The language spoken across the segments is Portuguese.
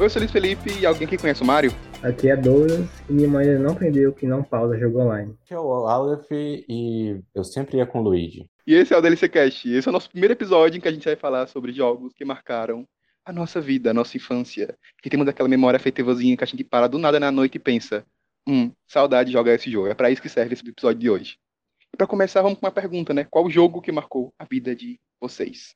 Oi, eu sou o Luiz Felipe e alguém que conhece o Mário? Aqui é Douglas e minha mãe ainda não aprendeu que não pausa jogo online. Aqui é o Aleph e eu sempre ia com o Luigi. E esse é o DLC Cast. Esse é o nosso primeiro episódio em que a gente vai falar sobre jogos que marcaram a nossa vida, a nossa infância. Que temos aquela memória afetivazinha que a gente para do nada na noite e pensa: hum, saudade de jogar esse jogo. É para isso que serve esse episódio de hoje. E para começar, vamos com uma pergunta, né? Qual jogo que marcou a vida de vocês?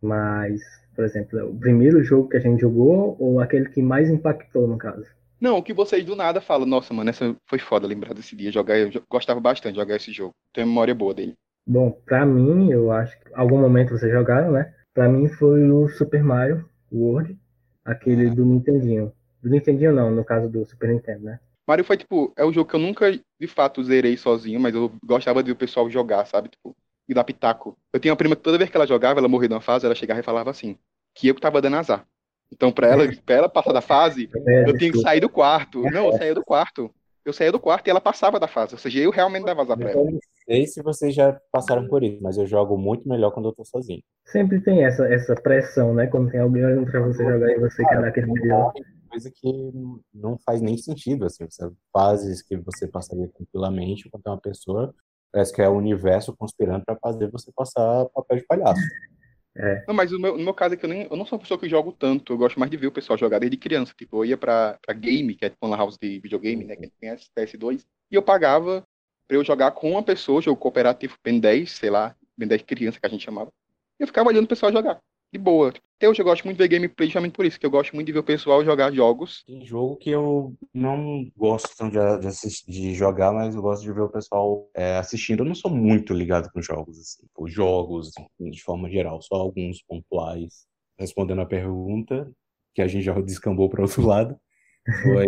Mas, por exemplo, o primeiro jogo que a gente jogou ou aquele que mais impactou, no caso? Não, o que vocês do nada falam, nossa, mano, essa foi foda lembrar desse dia. Jogar, eu gostava bastante de jogar esse jogo. Tenho memória boa dele. Bom, pra mim, eu acho que algum momento vocês jogaram, né? Pra mim foi o Super Mario World, aquele do Nintendinho. Do Nintendinho não, no caso do Super Nintendo, né? Mario foi, tipo, é um jogo que eu nunca, de fato, zerei sozinho, mas eu gostava de ver o pessoal jogar, sabe? Tipo, e dar pitaco. Eu tinha uma prima que toda vez que ela jogava, ela morria numa fase, ela chegava e falava assim, que eu que tava dando azar. Então, pra ela, pra ela passar da fase, É, eu tinha que sair do quarto. Não, eu saía do quarto. Eu saía do quarto e ela passava da fase. Ou seja, eu realmente dava azar pra ela. Eu não sei se vocês já passaram por isso, mas eu jogo muito melhor quando eu tô sozinho. Sempre tem essa, essa pressão, né? Quando tem alguém olhando pra você jogar e você quer dar aquele melhor. Coisa que não faz nem sentido, assim. Você, fases que você passaria tranquilamente quando tem uma pessoa, parece que é o universo conspirando pra fazer você passar papel de palhaço. É, Não, mas no meu, no meu caso é que eu, nem, eu não sou uma pessoa que jogo tanto. Eu gosto mais de ver o pessoal jogar desde criança. Tipo, eu ia pra, pra game, que é tipo uma house de videogame, né? Que a gente conhece, PS2. E eu pagava pra eu jogar com uma pessoa, jogo cooperativo Ben 10, sei lá, Ben 10 criança que a gente chamava. E eu ficava olhando o pessoal jogar. De boa. Até hoje eu gosto muito de ver gameplay justamente por isso, que eu gosto muito de ver o pessoal jogar jogos. Tem jogo que eu não gosto tanto de, de, assistir- de jogar, mas eu gosto de ver o pessoal é, assistindo. Eu não sou muito ligado com jogos, assim, por jogos de forma geral, só alguns pontuais. Respondendo a pergunta, que a gente já descambou para outro lado, foi,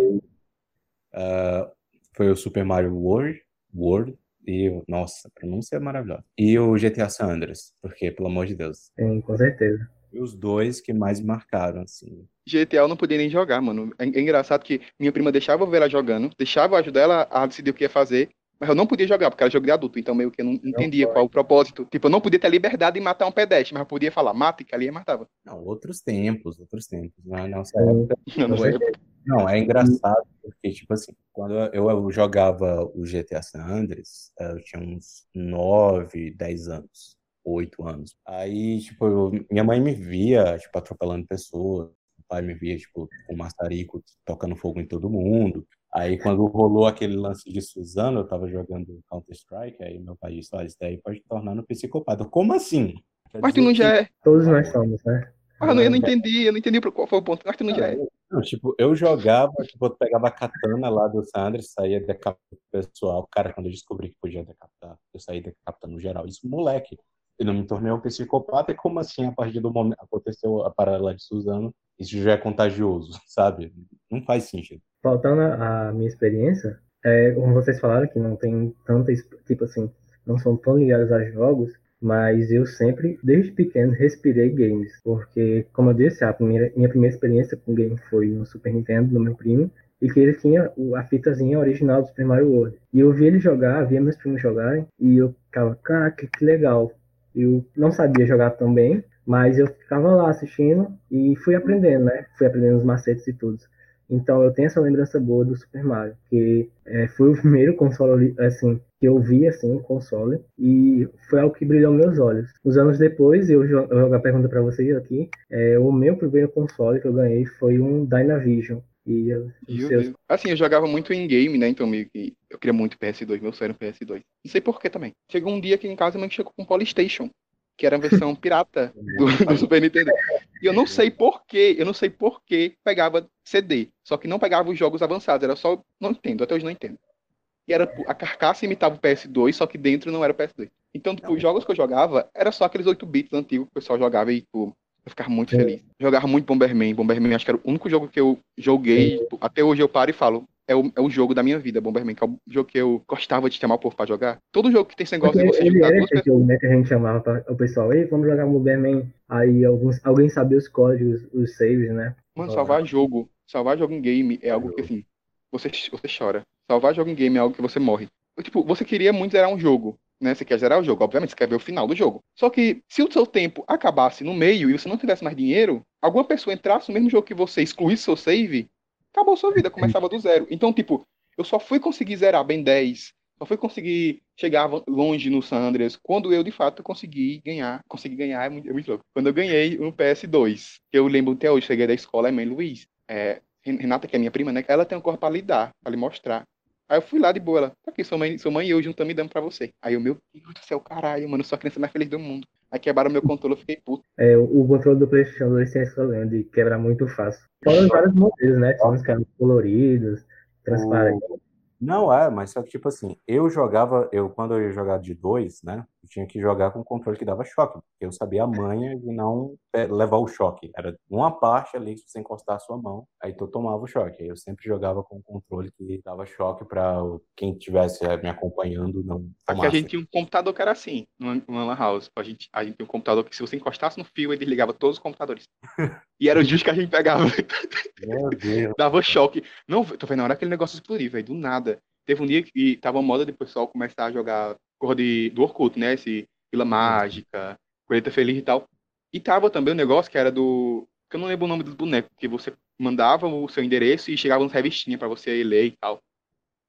ah, foi o Super Mario World, World e, nossa, a pronúncia é maravilhosa. E o GTA San Andreas, porque, pelo amor de Deus, tem, com certeza. Os dois que mais me marcaram, assim. GTA eu não podia nem jogar, mano. É, é engraçado que minha prima deixava eu ver ela jogando, deixava eu ajudar ela a decidir o que ia fazer, mas eu não podia jogar, porque era jogo de adulto, então meio que eu não entendia pode. qual o propósito. Tipo, eu não podia ter a liberdade de matar um pedestre, mas eu podia falar, mata, que ali eu matava. Não, outros tempos, outros tempos. Na nossa Sim. época, Não, não sei. Não, é engraçado, porque, tipo assim, quando eu, eu jogava o GTA San Andreas, eh, eu tinha uns 9, 10 anos, 8 anos. Aí, tipo, eu- minha mãe me via, tipo, atropelando pessoas, o pai me via, tipo, com maçarico, tocando fogo em todo mundo. Aí, quando rolou aquele lance de Suzano, eu tava jogando Counter-Strike, aí meu pai disse, olha, isso daí pode tornar no psicopata. Como assim? Quer Mas tu não que- já é. Todos nós somos, né? Ah, não, eu não entendi, eu não entendi qual foi o ponto. Mas tu não já é. Não, tipo, eu jogava, tipo, eu pegava a katana lá do Sanders, saía decapitando o pessoal. Cara, quando eu descobri que podia decapitar, eu saí decapitando geral. Isso, moleque. Eu não me tornei um psicopata, e como assim, a partir do momento aconteceu a parada lá de Suzano, isso já é contagioso, sabe? Não faz sentido. Voltando à à minha experiência, é, como vocês falaram que não tem tanta, tipo assim, não são tão ligados a jogos, mas eu sempre, desde pequeno, respirei games, porque, como eu disse, a primeira, minha primeira experiência com game foi no Super Nintendo, do meu primo, e que ele tinha a fitazinha original do Super Mario World. E eu via ele jogar, via meus primos jogarem, e eu ficava, caraca, que legal. Eu não sabia jogar tão bem, mas eu ficava lá assistindo e fui aprendendo, né? Fui aprendendo os macetes e tudo. Então eu tenho essa lembrança boa do Super Mario, que é, foi o primeiro console assim que eu vi assim um console e foi algo que brilhou meus olhos. Uns anos depois eu jo- eu jogo a pergunta para vocês aqui, é, o meu primeiro console que eu ganhei foi um Dynavision e eu, seus-. Assim, eu jogava muito em game, né? Então meio que eu queria muito PS2, meu sonho era um PS2. Não sei por que também. Chegou um dia aqui em casa e mãe chegou com um Polystation, que era a versão pirata do, do Super Nintendo. E eu não sei por que, eu não sei por que pegava CD. Só que não pegava os jogos avançados, era só. Não entendo, até hoje não entendo. E era a carcaça imitava o PS2, só que dentro não era o PS2. Então, tipo, os jogos que eu jogava era só aqueles 8 bits antigos que o pessoal jogava e, tipo, eu ficava muito Sim. feliz. Jogava muito Bomberman. Bomberman acho que era o único jogo que eu joguei. tipo, até hoje eu paro e falo. É o, é o jogo da minha vida, Bomberman, que é o jogo que eu gostava de chamar o povo pra jogar. Todo jogo que tem esse negócio de Porque você ele juntar era duas esse jogo, né, que a gente chamava para o pessoal, ei, vamos jogar Bomberman. Aí alguns, alguém sabia os códigos, os saves, né? Mano, salvar jogo, salvar jogo em game é algo que assim, você, você chora. Salvar jogo em game é algo que você morre. Tipo, você queria muito zerar um jogo. né? Você quer zerar o jogo, obviamente, você quer ver o final do jogo. Só que se o seu tempo acabasse no meio e você não tivesse mais dinheiro, alguma pessoa entrasse no mesmo jogo que você, excluísse seu save, acabou sua vida, começava do zero. Então, tipo, eu só fui conseguir zerar Ben 10, só fui conseguir chegar longe no San Andreas quando eu, de fato, consegui ganhar. Consegui ganhar, é muito, é muito louco. Quando eu ganhei no PS2, que eu lembro até hoje, cheguei da escola, é mãe Luiz. É, Renata, que é minha prima, né? Ela tem um corpo pra lhe dar, pra lhe mostrar. Aí eu fui lá de boa, ela, tá aqui, sua mãe, sua mãe e eu juntamos e dando pra você. Aí eu, meu Deus do céu, caralho, mano, eu sou a criança mais feliz do mundo. Aí quebraram meu controle, eu fiquei puto. É, o controle do PlayStation 2 tem esse problema de quebrar muito fácil. Fora vários modelos, né? Tem uns caras coloridos, transparentes. Não, é, mas só que, tipo assim, eu jogava, eu quando eu ia jogar de dois, né, eu tinha que jogar com um controle que dava choque, porque eu sabia a manha de não é, levar o choque. Era uma parte ali que você encostar a sua mão, aí tu tomava o choque. Aí eu sempre jogava com um controle que dava choque para quem estivesse é, me acompanhando não Aqui a gente tinha um computador que era assim, numa lan house. A gente, a gente tinha um computador que se você encostasse no fio, ele desligava todos os computadores. e era o justo que a gente pegava. Meu Deus. Dava choque. Não, tô vendo na hora aquele negócio explodir, velho, do nada. Teve um dia que tava moda de pessoal começar a jogar cor de, do Orkut, né? Esse Vila Mágica, Colheita Feliz e tal. E tava também um negócio que era do. que eu não lembro o nome dos bonecos, que você mandava o seu endereço e chegava nas revistinhas para você ler e tal.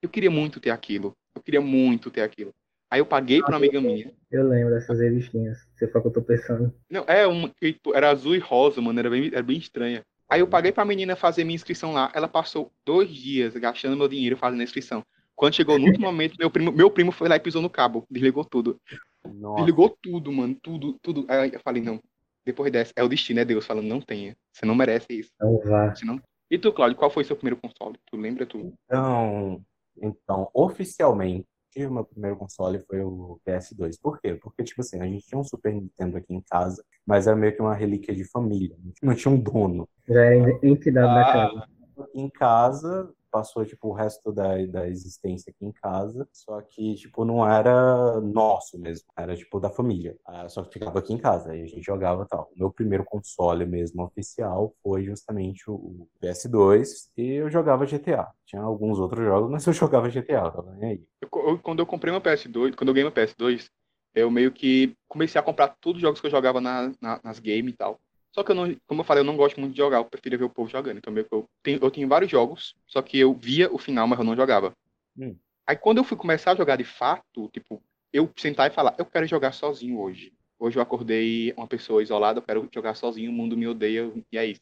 Eu queria muito ter aquilo. Eu queria muito ter aquilo. Aí eu paguei pra uma amiga minha. Eu lembro dessas revistinhas. Você o que eu tô pensando. Não, é uma que tipo, era azul e rosa, mano. Era bem, era bem estranha. Aí eu paguei pra menina fazer minha inscrição lá. Ela passou dois dias gastando meu dinheiro fazendo a inscrição. Quando chegou no último momento, meu primo, meu primo foi lá e pisou no cabo, desligou tudo. Nossa. Desligou tudo, mano, tudo, tudo. Aí eu falei, não, depois dessa, é o destino, é Deus falando, não tenha, você não merece isso. Não vá. Não... E tu, Claudio, qual foi seu primeiro console? Tu lembra tu? Então, então, oficialmente, o meu primeiro console foi o PS2. Por quê? Porque, tipo assim, a gente tinha um Super Nintendo aqui em casa, mas era meio que uma relíquia de família. Não tinha um dono. Já era entidade ah, da casa. Em casa, passou, tipo, o resto da, da existência aqui em casa, só que, tipo, não era nosso mesmo, era, tipo, da família. Ah, só que ficava aqui em casa, aí a gente jogava tal. O meu primeiro console mesmo oficial foi justamente o PS2 e eu jogava GTA. Tinha alguns outros jogos, mas eu jogava GTA, tava nem aí. Eu, quando eu comprei meu PS2, quando eu ganhei meu PS2, eu meio que comecei a comprar todos os jogos que eu jogava na, na, nas games e tal. Só que eu não, como eu falei, eu não gosto muito de jogar, eu prefiro ver o povo jogando. Então eu tenho, eu tenho vários jogos, só que eu via o final, mas eu não jogava. Hum. Aí quando eu fui começar a jogar de fato, tipo, eu sentar e falar, eu quero jogar sozinho hoje. Hoje eu acordei uma pessoa isolada, eu quero jogar sozinho, o mundo me odeia, e é isso.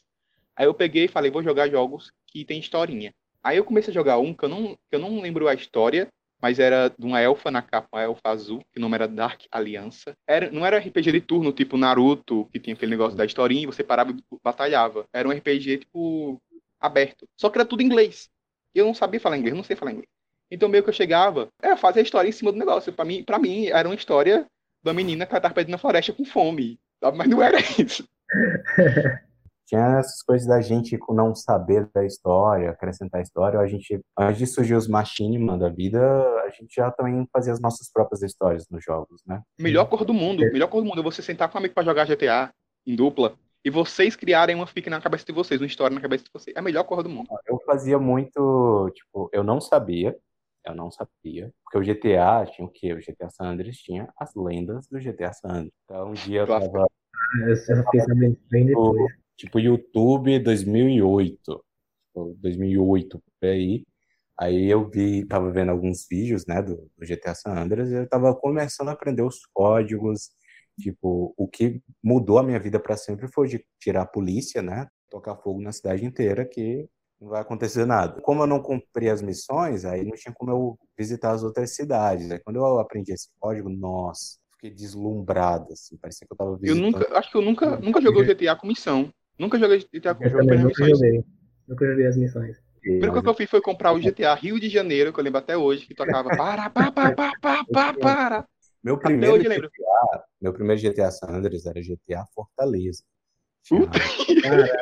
Aí eu peguei e falei, vou jogar jogos que tem historinha. Aí eu comecei a jogar um que eu não, que eu não lembro a história, mas era de uma elfa na capa, uma elfa azul, que o nome era Dark Aliança. Era, não era RPG de turno, tipo Naruto, que tinha aquele negócio da historinha e você parava e batalhava. Era um RPG, tipo, aberto. Só que era tudo inglês. Eu não sabia falar inglês, não sei falar inglês. Então meio que eu chegava, é, fazer a história em cima do negócio. Para mim, para mim era uma história da menina que estava perdendo na floresta com fome. Mas não era isso. tinha essas coisas da gente não saber da história, acrescentar a história. A gente, antes de surgir os machinima da vida, a gente já também fazia as nossas próprias histórias nos jogos, né? Melhor cor do mundo, melhor cor do mundo é você sentar com um amigo para jogar GTA em dupla e vocês criarem uma fic na cabeça de vocês, uma história na cabeça de vocês. É a melhor cor do mundo. Eu fazia muito, tipo, eu não sabia, eu não sabia, porque o GTA tinha o quê? O GTA San Andreas tinha as lendas do GTA San Andreas. Então um dia eu tava... Eu fiquei sabendo bem depois tipo YouTube 2008, 2008 por aí. Aí eu vi, tava vendo alguns vídeos, né, do, do GTA San Andreas e eu tava começando a aprender os códigos, tipo, o que mudou a minha vida para sempre foi de tirar a polícia, né, tocar fogo na cidade inteira que não vai acontecer nada. Como eu não cumpri as missões, aí não tinha como eu visitar as outras cidades. Aí quando eu aprendi esse código, nossa, fiquei deslumbrado, assim, parecia que eu tava visitando. Eu nunca, acho que eu nunca, nunca joguei o GTA com missão. Nunca joguei GTA com nunca joguei. Nunca joguei as missões. A primeira coisa que eu fiz foi comprar o GTA Rio de Janeiro, que eu lembro até hoje, que tocava para, para, para, para, para, para. Meu primeiro, hoje, GTA, meu primeiro GTA San Andreas era GTA Fortaleza. Puta. Caralho.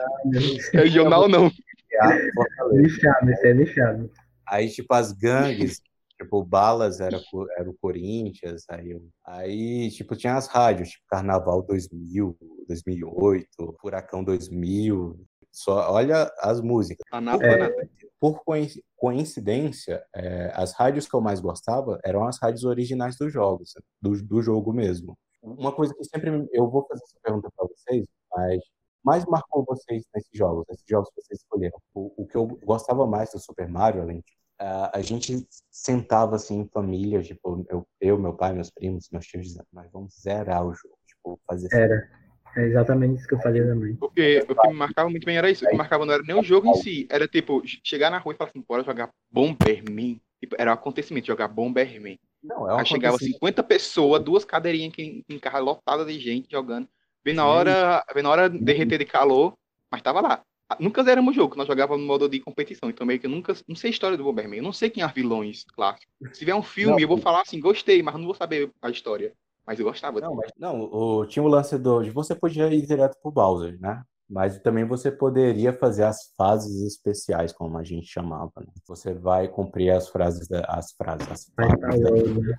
Regional não. GTA Fortaleza. Lixado, esse é lixado. Aí, tipo, as gangues Tipo, Balas era, era o Corinthians, aí, aí, tipo, tinha as rádios, tipo, Carnaval 2000, 2008, Furacão 2000, Só olha as músicas. É. por coinci- coincidência, é, as rádios que eu mais gostava eram as rádios originais dos jogos, do, do jogo mesmo. Uma coisa que sempre eu vou fazer essa pergunta para vocês, mas mais marcou vocês nesses jogos, nesses jogos que vocês escolheram. O, o que eu gostava mais do Super Mario, além de a a gente sentava assim em família, tipo, eu, eu, meu pai, meus primos, meus tios, dizendo, mas vamos zerar o jogo, tipo, fazer assim. Era. É exatamente isso que eu fazia também. Porque o que me marcava muito bem era isso. O que me marcava não era nem o jogo em si. Era tipo, chegar na rua e falar assim, bora jogar Bomberman. Tipo, era um acontecimento, jogar Bomberman. Não, é um Aí chegava acontecimento. 50 pessoas, duas cadeirinhas em, em carro lotada de gente jogando. Vem na hora, vem na hora derreter de calor, mas tava lá. Ah, Nunca zeramos o jogo, nós jogávamos no modo de competição. Então meio que eu nunca. Não sei a história do Bomberman. Eu não sei quem é vilões clássicos. Se tiver um filme, Não, eu vou falar assim, gostei, mas não vou saber a história. Mas eu gostava. Não, mas, não o, tinha o lance do, de você podia ir direto pro Bowser, né? Mas também você poderia fazer as fases especiais, como a gente chamava, né? Você vai cumprir as frases, as frases, as né?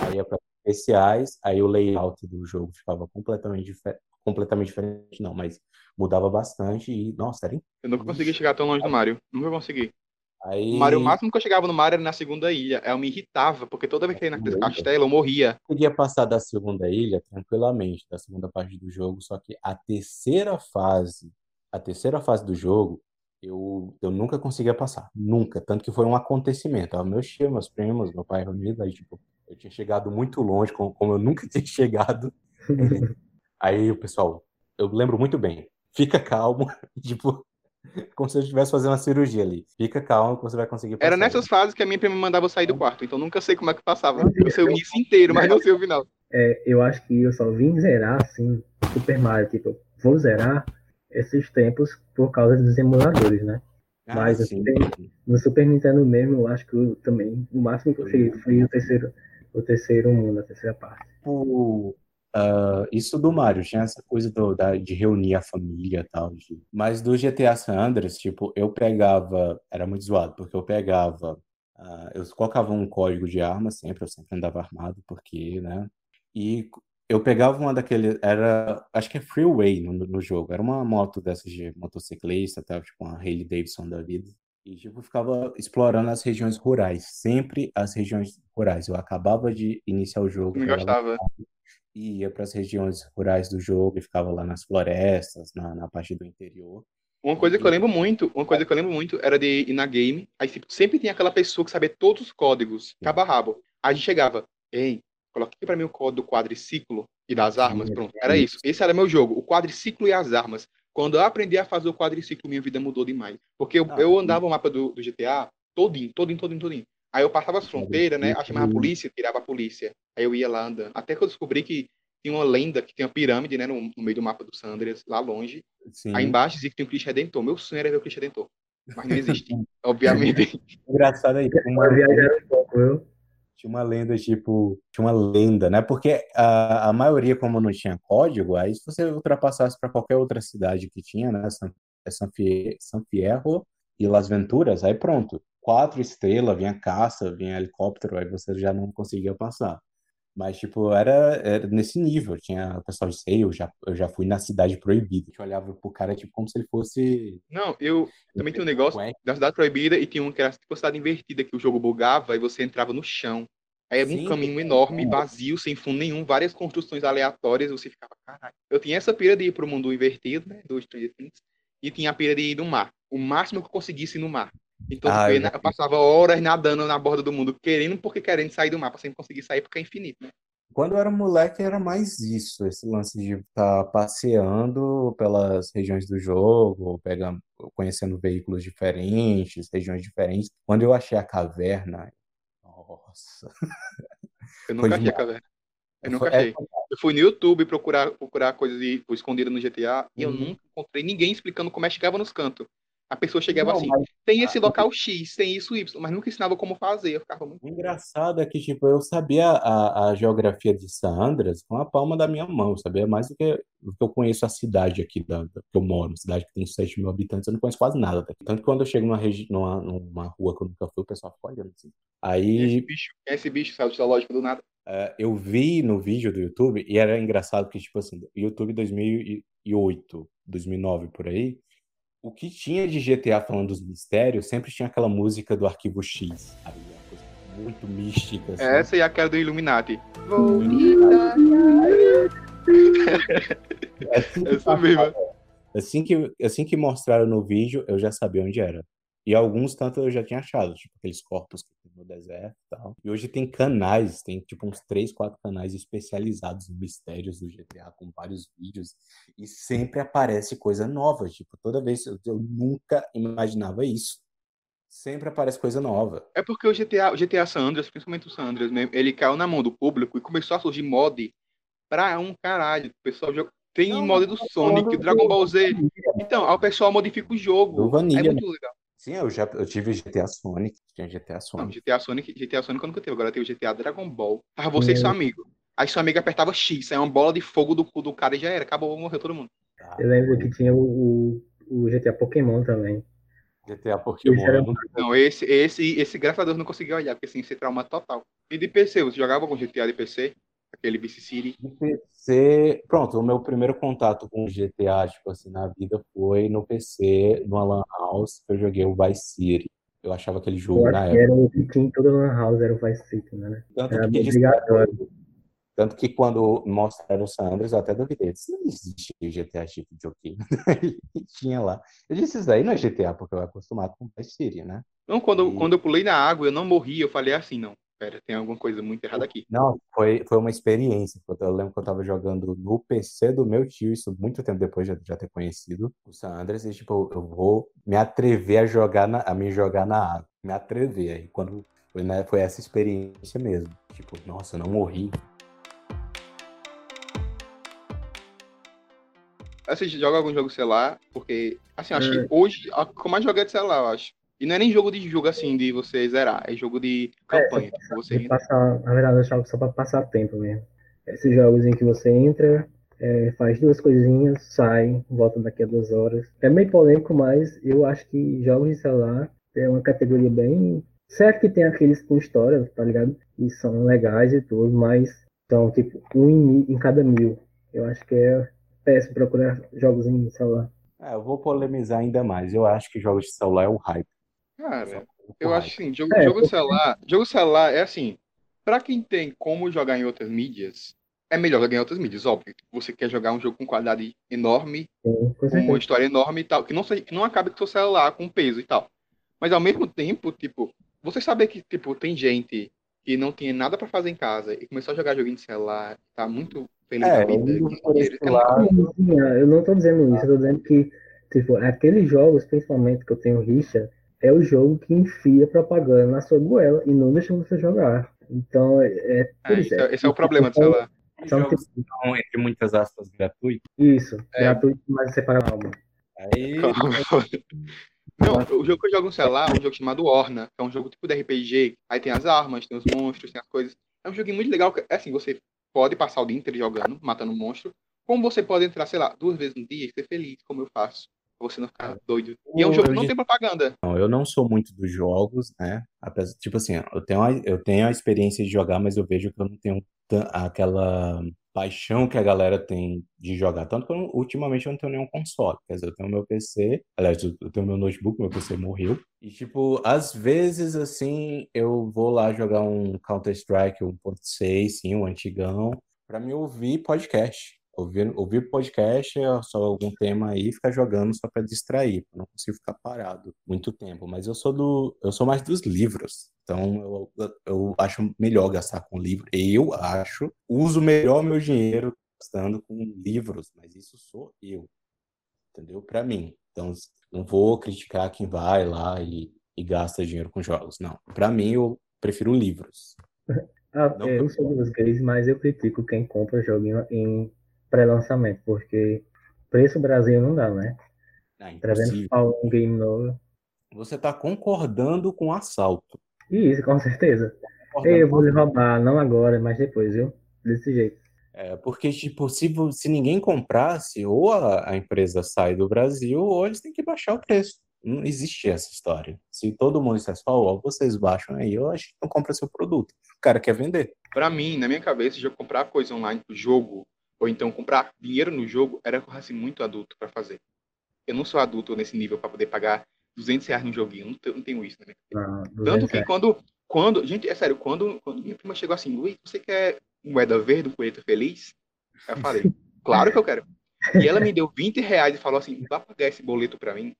aí ia para especiais, aí o layout do jogo ficava completamente, completamente diferente, não, mas mudava bastante e, nossa, era incrível. Eu nunca consegui chegar tão longe do Mario. Nunca consegui. Aí O Mario, o máximo que eu chegava no Mario era na segunda ilha. Eu me irritava, porque toda vez que eu ia naquele castelo, eu morria. podia passar da segunda ilha tranquilamente, da segunda parte do jogo, só que a terceira fase, a terceira fase do jogo, eu, eu nunca conseguia passar, nunca, tanto que foi um acontecimento, ó, meus tios, meus primos, meu pai reunido, aí tipo, eu tinha chegado muito longe, como, como eu nunca tinha chegado, aí o pessoal, eu lembro muito bem, fica calmo, tipo, como se eu estivesse fazendo uma cirurgia ali, fica calmo que você vai conseguir passar. Era nessas fases que a minha prima me mandava eu sair do quarto. Então nunca sei como é que passava. Eu sei o início inteiro, mas não sei o final. É, eu acho que eu só vim zerar, assim, Super Mario, tipo, vou zerar esses tempos por causa dos emuladores, né? Ah, Mas, sim. assim, No Super Nintendo mesmo, eu acho que eu também, o máximo que eu cheguei foi o terceiro, o terceiro mundo, a terceira parte. tipo, ah, isso do Mario, tinha essa coisa do- da- de reunir a família e tal. de- Mas do GTA San Andreas, tipo, eu pegava, era muito zoado, porque eu pegava, ah, eu colocava um código de arma sempre, eu sempre andava armado, porque, né? E eu pegava uma daquele, era, acho que é Freeway no, no jogo, era uma moto dessas de motociclista, tal, tipo uma Harley Davidson da vida. E, tipo, ficava explorando as regiões rurais, sempre as regiões rurais. Eu acabava de iniciar o jogo, pegava gostava. E ia para as regiões rurais do jogo e ficava lá nas florestas, na, na parte do interior. Uma coisa que eu lembro muito, uma coisa que eu lembro muito era de ir na game. Aí sempre tinha aquela pessoa que sabia todos os códigos, cabo a rabo. Aí a gente chegava, ei, coloca aqui pra mim o código do quadriciclo e das armas. Pronto, é era isso. Esse era meu jogo, o quadriciclo e as armas. Quando eu aprendi a fazer o quadriciclo, minha vida mudou demais. Porque eu, Ah, eu andava o mapa do, do GTA todinho, todinho, todinho, todinho. Aí eu passava as fronteiras, né? Aí chamava a polícia, tirava a polícia. Aí eu ia lá andando. Até que eu descobri que tinha uma lenda, que tem uma pirâmide, né? No, no meio do mapa do Sanders, lá longe. Sim. Aí embaixo dizia que tem um Cristo Redentor. Meu sonho era ver o Cristo Redentor. Mas não existe. Obviamente. Engraçado aí, tinha uma, um pouco, viu? tinha uma lenda, tipo, tinha uma lenda, né? Porque a, a maioria, como não tinha código, aí se você ultrapassasse para qualquer outra cidade que tinha, né? San, é San, San Fierro e Las Venturas, aí pronto. Quatro estrelas, vinha caça, vinha helicóptero, aí você já não conseguia passar. Mas, tipo, era, era nesse nível. Tinha o pessoal de sei, eu já, eu já fui na cidade proibida. A gente olhava pro cara, tipo, como se ele fosse. Não, eu também tinha um negócio da cidade proibida e tinha um que era tipo cidade invertida, que o jogo bugava e você entrava no chão. Aí era um Sim, caminho tem enorme, vazio, sem fundo nenhum, várias construções aleatórias, você ficava, caralho. Eu tinha essa pira de ir pro mundo invertido, né? Do Stranger Things, e tinha a pira de ir no mar. O máximo que eu conseguisse ir no mar. Então, Ah, eu eu, já eu passava horas nadando na borda do mundo, querendo porque querendo sair do mar, pra sempre conseguir sair porque é infinito, né? Quando eu era moleque, era mais isso, esse lance de estar passeando pelas regiões do jogo, pegando, conhecendo veículos diferentes, regiões diferentes. Quando eu achei a caverna, nossa, Eu nunca achei a caverna. Eu nunca é, achei. Eu fui no YouTube procurar, procurar coisas escondidas no GTA e eu Uhum. nunca encontrei ninguém explicando como é que chegava nos cantos. A pessoa chegava Não, assim, mas tem esse local X, tem isso Y, mas nunca ensinava como fazer. Eu ficava muito. o engraçado é que, tipo, eu sabia a, a geografia de San Andreas com a palma da minha mão, eu sabia mais do que, do que eu conheço a cidade aqui da, da- que eu moro, uma cidade que tem 7 mil habitantes, eu não conheço quase nada daqui. Tanto que quando eu chego numa, numa, numa rua que eu nunca fui, o pessoal fica olhando assim. Esse Aí bicho, esse bicho saiu do zoológico do nada. É, eu vi no vídeo do YouTube e era engraçado que, tipo assim, YouTube 2008, 2009 por aí, o que tinha de GTA falando dos mistérios sempre tinha aquela música do Arquivo X, sabe? Uma coisa muito mística. Assim. Essa e aquela do Illuminati. Vou É assim, que Essa mesma. assim que assim que mostraram no vídeo, eu já sabia onde era. E alguns tanto eu já tinha achado, tipo aqueles corpos que tem no deserto e tal. E hoje tem canais, tem tipo uns três, quatro canais especializados em mistérios do GTA, com vários vídeos. E sempre aparece coisa nova. Tipo, toda vez eu, eu nunca imaginava isso. Sempre aparece coisa nova. É porque o GTA, o GTA San Andreas, principalmente o San Andreas mesmo, ele caiu na mão do público e começou a surgir mod pra um caralho. O pessoal joga... Tem Não, mod do Sonic, do Dragon Ball Z. Então, aí o pessoal modifica o jogo. Do Vanilla, É muito legal. Sim, eu já eu tive GTA Sonic, tinha GTA Não, Sonic. GTA Sonic, GTA Sonic eu nunca teve. Agora tem o GTA Dragon Ball. Tava você e seu amigo. Aí seu amigo apertava X, aí uma bola de fogo do cu do cara e já era. Acabou, morreu todo mundo. Tá? Eu lembro que tinha o, o, o GTA Pokémon também. GTA Pokémon. Esse era- eu não- Não, esse, esse, esse, graças a Deus, não consegui olhar, porque assim, esse trauma total. E de PC, você jogava com GTA de PC? Aquele Vice City? No PC, pronto, o meu primeiro contato com GTA, tipo assim, na vida foi no PC, no Lan House, que eu joguei o Vice City. Eu achava aquele Eu jogo na época. era o que tinha em toda Lan House, era o Vice City, né? Tanto Era que, obrigatório. tanto que quando mostraram o San Andreas, eu até duvidei. Disse, não existe GTA tipo de joguinho. E tinha lá. Eu disse, isso daí não é GTA, porque eu era acostumado com Vice City, né? Não, quando, E- quando eu pulei na água, eu não morri, eu falei assim, não, pera, tem alguma coisa muito errada aqui. Não, foi, foi uma experiência. Eu lembro que eu tava jogando no PC do meu tio, isso muito tempo depois de já ter conhecido o San Andreas, e tipo, eu vou me atrever a jogar na, a me jogar na água. Me atrever. Aí quando foi, né, foi essa experiência mesmo. Tipo, nossa, eu não morri. Você joga algum jogo celular, porque, assim, acho É. que hoje, a que eu mais jogo é de celular, eu acho. E não é nem jogo de jogo assim, de você zerar, é jogo de campanha. tipo, você De passar, na verdade, eu jogo só pra passar tempo mesmo. Esses jogos em que você entra, é, faz duas coisinhas, sai, volta daqui a duas horas. É meio polêmico, mas eu acho que jogos de celular é uma categoria bem. Certo que tem aqueles com história, tá ligado? E são legais e tudo, mas são tipo um em, em cada mil. Eu acho que é péssimo procurar jogos em celular. É, eu vou polemizar ainda mais. Eu acho que jogos de celular é o hype. Cara, O eu acho assim, jogo, É, jogo porque- celular, jogo celular é assim, pra quem tem como jogar em outras mídias, é melhor jogar em outras mídias, óbvio. Você quer jogar um jogo com qualidade enorme, Sim, com uma história enorme e tal, que não, que não acabe com seu celular com peso e tal. Mas ao mesmo tempo, tipo, você saber que, tipo, tem gente que não tinha nada pra fazer em casa e começou a jogar joguinho de celular, tá muito feliz É, da vida. esse é lado, Eu não tô dizendo isso, eu tô dizendo que, tipo, aqueles jogos, principalmente que eu tenho rixa, é o jogo que enfia propaganda na sua goela e não deixa você jogar. Então, é, é por É, isso. esse, é, esse é o problema do celular. São jogos que são, entre muitas aspas, gratuitos. Isso, É. gratuito, mas você paga a alma. Aí, Não, o jogo que eu jogo no celular é um jogo chamado Orna, que é um jogo tipo de RPG. Aí tem as armas, tem os monstros, tem as coisas. É um joguinho muito legal. que, Assim, você pode passar o dia inteiro jogando, matando um monstro. Como você pode entrar, sei lá, duas vezes no dia e ser feliz, como eu faço. Você não ficar doido. E é um jogo que não tem propaganda. Não, eu não sou muito dos jogos, né? Apesar, tipo assim, eu tenho, a, eu tenho a experiência de jogar, mas eu vejo que eu não tenho aquela paixão que a galera tem de jogar. Tanto que eu, ultimamente eu não tenho nenhum console. Quer dizer, eu tenho meu PC, aliás, eu eu tenho meu notebook, meu PC morreu. E, tipo, às vezes, assim, eu vou lá jogar um Counter-Strike 1.6, sim, um antigão, pra me ouvir podcast. Ouvir, ouvir podcast, é só algum tema aí, ficar jogando só pra distrair. Eu não consigo ficar parado muito tempo. Mas eu sou do, eu sou mais dos livros. Então eu, eu acho melhor gastar com livro. Eu acho, uso melhor meu dinheiro gastando com livros, mas isso sou eu. Entendeu? Pra mim. Então não vou criticar quem vai lá e, e gasta dinheiro com jogos. Não. Pra mim eu prefiro livros. Ah, Não é, eu sou dos gays, mas eu critico quem compra joguinho em pré-lançamento, porque preço Brasil não dá, né? É 300 impossível. pau um game novo. Você tá concordando com o assalto. Isso, com certeza. Ei, eu vou lhe roubar, não agora, mas depois, viu? Desse jeito. É, porque, tipo, se, se ninguém comprasse, ou a, a empresa sai do Brasil, ou eles têm que baixar o preço. Não existe essa história. Se todo mundo dissesse, ó, vocês baixam aí, eu acho que não compra seu produto. O cara quer vender. Pra mim, na minha cabeça, já comprar coisa online pro jogo, ou então comprar dinheiro no jogo, era coisa assim, muito adulto pra fazer. eu não sou adulto nesse nível para poder pagar 200 reais num joguinho. Não, tenho, não tenho isso, né? Não, Tanto que quando, quando. Gente, é sério, quando, quando minha prima chegou assim, Luiz, você quer moeda verde, um coelho feliz? Eu falei, claro que eu quero. E ela me deu 20 reais e falou assim, vai pagar esse boleto pra mim?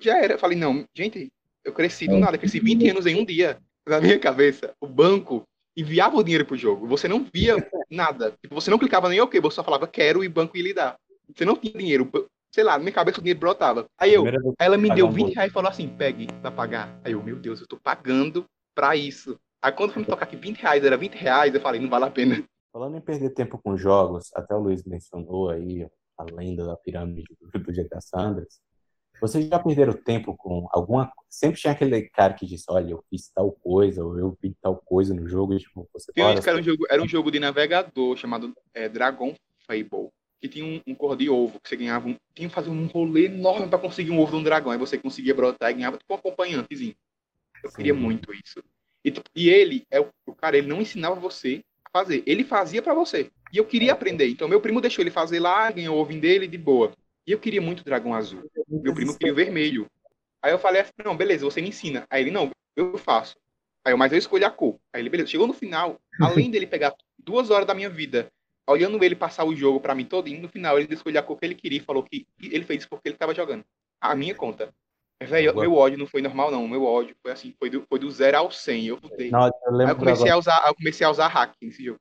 Já era. Eu falei, não, gente, eu cresci do nada, cresci 20 anos em um dia. Na minha cabeça, o banco enviava o dinheiro pro jogo. Você não via nada. Tipo, você não clicava nem ok, você só falava quero e o banco ia lhe dar. Você não tinha dinheiro. Sei lá, na minha cabeça o dinheiro brotava. Aí eu, ela me deu um 20 boleto. reais e falou assim: pegue pra pagar. Aí eu, meu Deus, eu tô pagando pra isso. Aí quando foi me tocar que 20 reais era 20 reais, eu falei: não vale a pena. Falando em perder tempo com jogos, até o Luiz mencionou aí a lenda da pirâmide do, do GTA Sanders. Vocês já perderam tempo com alguma Sempre tinha aquele cara que disse, olha, eu fiz tal coisa, ou eu vi tal coisa no jogo, e tipo, você Tem fala que era um jogo, era um jogo de navegador chamado é, Dragon Fable. Que tinha um, um cor de ovo, que você ganhava um. Tinha que fazer um rolê enorme pra conseguir um ovo de um dragão. Aí você conseguia brotar e ganhava tipo um acompanhantezinho. Eu Sim. queria muito isso. E, tipo, e ele, é o, o cara, ele não ensinava você a fazer. Ele fazia pra você. E eu queria aprender. Então meu primo deixou ele fazer lá, ganhou o ovinho dele de boa. E eu queria muito dragão azul. Meu primo queria o vermelho. Aí eu falei assim, não, beleza, você me ensina. Aí ele, não, eu faço. Aí eu, mas eu escolhi a cor. Aí ele, beleza. Chegou no final, além dele pegar duas horas da minha vida, olhando ele passar o jogo pra mim todinho, no final ele escolheu a cor que ele queria e falou que ele fez isso porque ele tava jogando. A minha conta. Velho, meu ódio não foi normal, não. Meu ódio foi assim, foi do, foi do zero ao 100. Eu. Não, comecei agora, a usar, eu comecei a usar hack nesse jogo.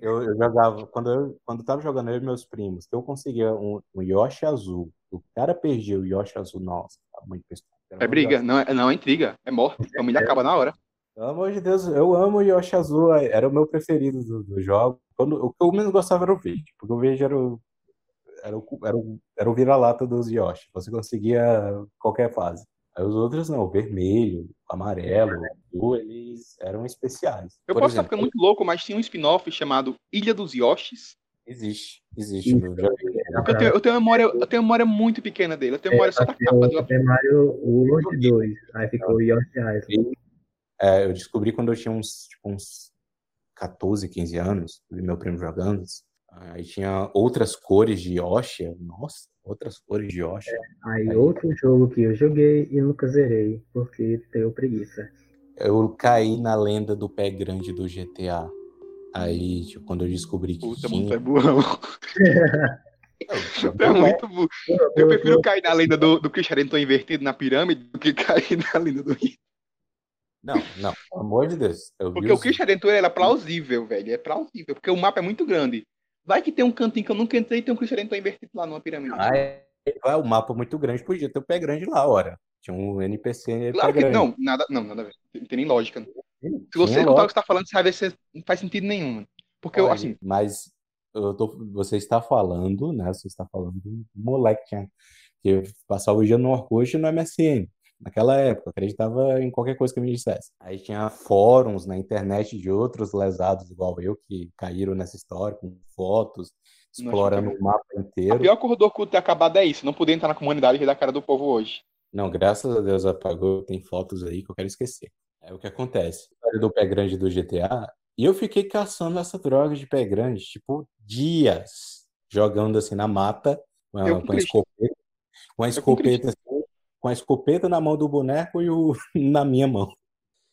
Eu, eu jogava, quando eu, quando eu tava jogando eu e meus primos, que eu conseguia um, um Yoshi azul, o cara perdia o Yoshi azul, nossa, tá muito pesado. É briga, não é, não é intriga, é morte. A família acaba na hora. Pelo amor de Deus, eu amo o Yoshi Azul, era o meu preferido do, do jogo. Quando, o que eu menos gostava era o verde, porque o verde era o, era o, era o, era o vira-lata dos Yoshi. Você conseguia qualquer fase. Aí os outros não, o vermelho, o amarelo, o azul, eles eram especiais. Eu Por posso estar exemplo, ficando muito louco, mas tinha um spin-off chamado Ilha dos Yoshis. existe, existe. Isso. eu. Porque eu tenho, eu tenho memória, eu tenho memória muito pequena dele. Eu tenho memória só da capa do Super Mario World 2. Aí ficou Yoshi Island. É, eu descobri quando eu tinha uns, tipo, uns 14, 15 anos, vi meu primo jogando. Aí tinha outras cores de Yoshi. Nossa, outras cores de Yoshi. Aí Aí. outro jogo que eu joguei e nunca zerei, porque tenho preguiça. Eu caí na lenda do pé grande do GTA. Aí, tipo, quando eu descobri que Puta, mano, tinha... é burrão. É muito burro. Eu prefiro cair na lenda do, do Cristiano invertido na pirâmide do que cair na lenda do Rio. Não, não, pelo amor de Deus. Eu vi Porque o os- Cristiano ele é plausível, velho. É plausível. Porque o mapa é muito grande. Vai que tem um cantinho que eu nunca entrei e tem um Cristiano invertido lá numa pirâmide. Ah, é, é, o mapa muito grande, podia ter o pé grande lá, ora. Tinha um NPC claro pé que grande. não, nada, não, nada a ver. Não tem nem lógica. Se Tinha você escutar o que você tá falando, você vai ver que não faz sentido nenhum. Porque, eu, Olha, assim, Mas eu tô, você está falando, né? Você está falando do moleque que tinha que passava o dia no Orkut e no MSN. Naquela época, acreditava em qualquer coisa que me dissesse. Aí tinha fóruns na internet de outros lesados igual eu que caíram nessa história com fotos, explorando o mapa a inteiro. pior coisa do Orkut ter acabado é isso. Não poder entrar na comunidade e rir da cara do povo hoje. Não, graças a Deus apagou. Tem fotos aí que eu quero esquecer. É o que acontece. A história do pé grande do GTA. E eu fiquei caçando essa droga de pé grande, tipo, dias. Jogando assim na mata, com a, Eu com a escopeta. Com a escopeta, assim, com a escopeta na mão do boneco e o na minha mão.